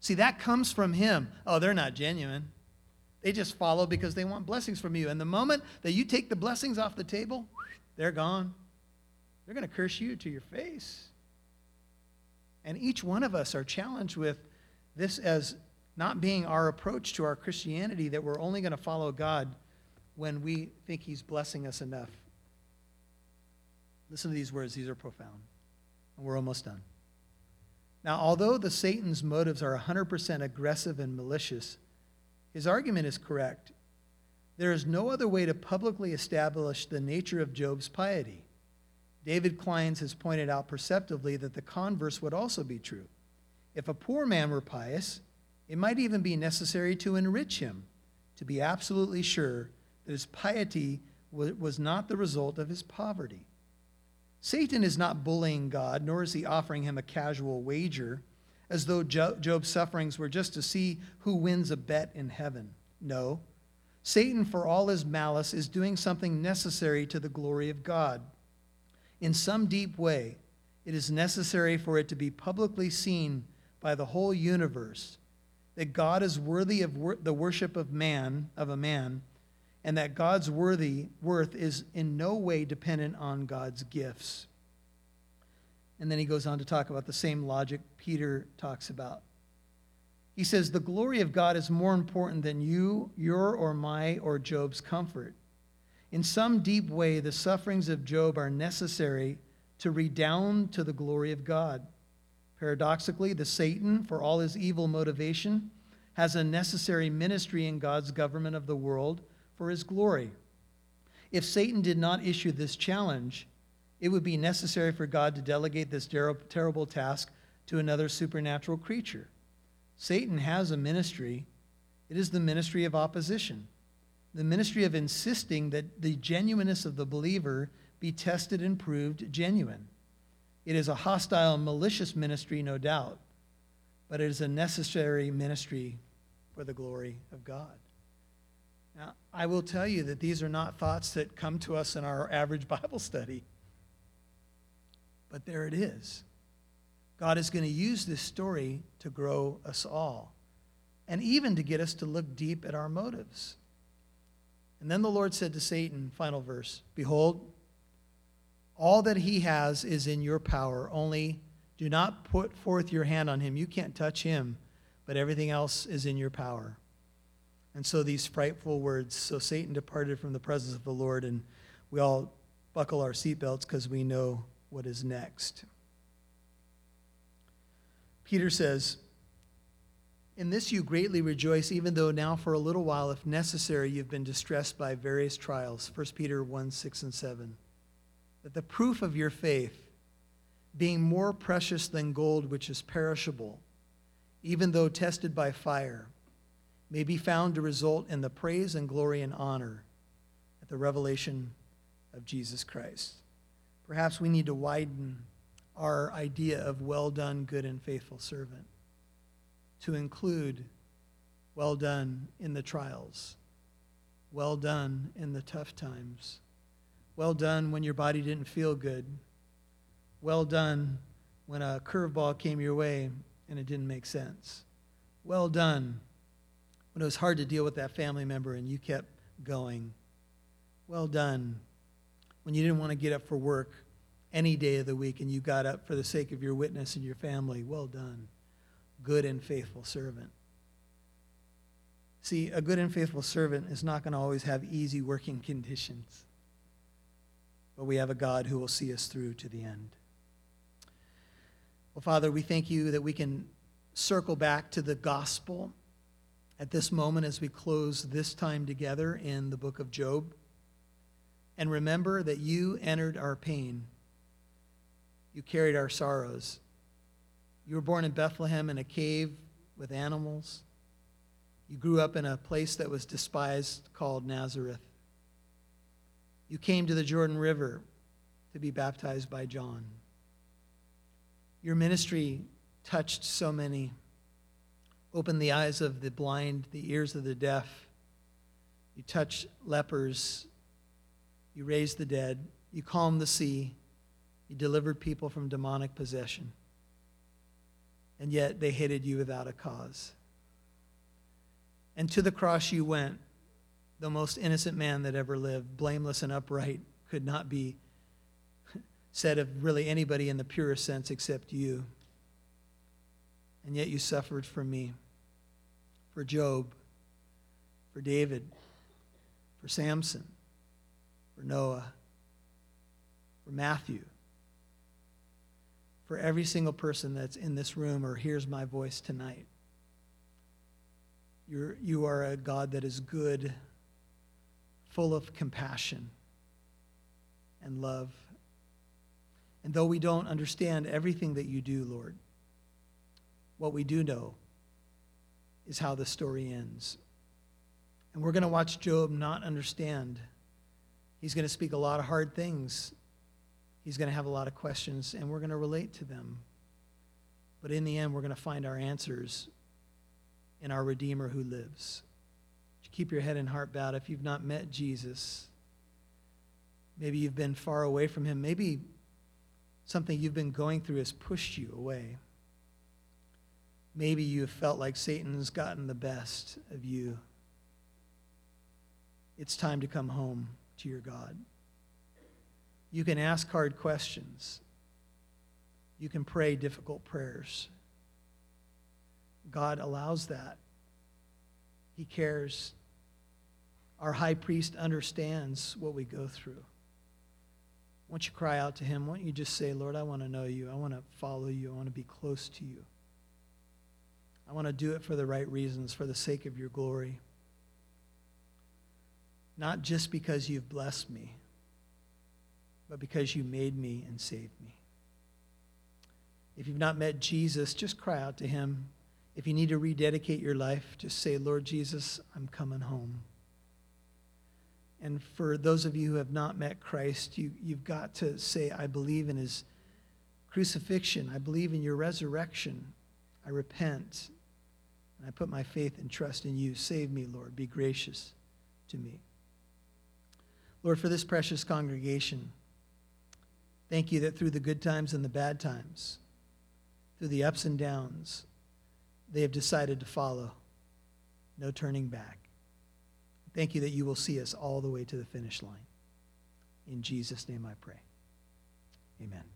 Speaker 1: See, that comes from him. Oh, they're not genuine. They just follow because they want blessings from you. And the moment that you take the blessings off the table, they're gone. They're going to curse you to your face. And each one of us are challenged with this as not being our approach to our Christianity that we're only going to follow God when we think He's blessing us enough. Listen to these words, these are profound. And we're almost done. Now, although the Satan's motives are 100% aggressive and malicious, his argument is correct. There is no other way to publicly establish the nature of Job's piety. David Clines has pointed out perceptively that the converse would also be true. If a poor man were pious, it might even be necessary to enrich him to be absolutely sure that his piety was not the result of his poverty. Satan is not bullying God, nor is he offering him a casual wager, as though Job's sufferings were just to see who wins a bet in heaven. No. Satan, for all his malice, is doing something necessary to the glory of God. In some deep way, it is necessary for it to be publicly seen by the whole universe that God is worthy of wor- the worship of man, of a man, and that God's worthy worth is in no way dependent on God's gifts. And then he goes on to talk about the same logic Peter talks about. He says, The glory of God is more important than you, your, or my, or Job's comfort. In some deep way, the sufferings of Job are necessary to redound to the glory of God. Paradoxically, the Satan, for all his evil motivation, has a necessary ministry in God's government of the world for his glory. If Satan did not issue this challenge, it would be necessary for God to delegate this terrible task to another supernatural creature. Satan has a ministry. It is the ministry of opposition, the ministry of insisting that the genuineness of the believer be tested and proved genuine. It is a hostile, malicious ministry, no doubt, but it is a necessary ministry for the glory of God. Now, I will tell you that these are not thoughts that come to us in our average Bible study, but there it is. God is going to use this story to grow us all and even to get us to look deep at our motives. And then the Lord said to Satan, final verse, Behold, all that he has is in your power, only do not put forth your hand on him. You can't touch him, but everything else is in your power. And so these frightful words. So Satan departed from the presence of the Lord, and we all buckle our seatbelts because we know what is next. Peter says, In this you greatly rejoice, even though now for a little while, if necessary, you've been distressed by various trials. 1 Peter 1 6 and 7 that the proof of your faith, being more precious than gold which is perishable, even though tested by fire, may be found to result in the praise and glory and honor at the revelation of Jesus Christ. Perhaps we need to widen our idea of well done, good and faithful servant to include well done in the trials, well done in the tough times well done when your body didn't feel good. Well done when a curveball came your way and it didn't make sense. Well done when it was hard to deal with that family member and you kept going. Well done. When you didn't want to get up for work any day of the week and you got up for the sake of your witness and your family, well done. Good and faithful servant. See, a good and faithful servant is not going to always have easy working conditions, but we have a God who will see us through to the end. Well, Father, we thank you that we can circle back to the gospel at this moment as we close this time together in the book of Job. And remember that you entered our pain, you carried our sorrows. You were born in Bethlehem in a cave with animals. You grew up in a place that was despised called Nazareth. You came to the Jordan River to be baptized by John. Your ministry touched so many, opened the eyes of the blind, the ears of the deaf. You touched lepers. You raised the dead. You calmed the sea. You delivered people from demonic possession. And yet they hated you without a cause. And to the cross you went, the most innocent man that ever lived, blameless and upright, could not be said of really anybody in the purest sense except you. And yet you suffered for me, for Job, for David, for Samson, for Noah, for Matthew, for every single person that's in this room or hears my voice tonight. You're, you are a God that is good, full of compassion and love. And though we don't understand everything that you do, Lord, what we do know is how the story ends. And we're going to watch Job not understand. He's going to speak a lot of hard things. He's going to have a lot of questions, and we're going to relate to them. But in the end, we're going to find our answers in our Redeemer who lives. Keep your head and heart bowed. If you've not met Jesus, maybe you've been far away from him. Maybe something you've been going through has pushed you away. Maybe you've felt like Satan's gotten the best of you. It's time to come home to your God. You can ask hard questions. You can pray difficult prayers. God allows that. He cares. Our high priest understands what we go through. Once you cry out to him, why don't you just say, Lord, I want to know you. I want to follow you. I want to be close to you. I want to do it for the right reasons, for the sake of your glory. Not just because you've blessed me, but because you made me and saved me. If you've not met Jesus, just cry out to him. If you need to rededicate your life, just say, Lord Jesus, I'm coming home. And for those of you who have not met Christ, you, you've got to say, I believe in his crucifixion. I believe in your resurrection. I repent. And I put my faith and trust in you. Save me, Lord. Be gracious to me. Lord, for this precious congregation, thank you that through the good times and the bad times, through the ups and downs, they have decided to follow. No turning back. Thank you that you will see us all the way to the finish line. In Jesus' name I pray. Amen.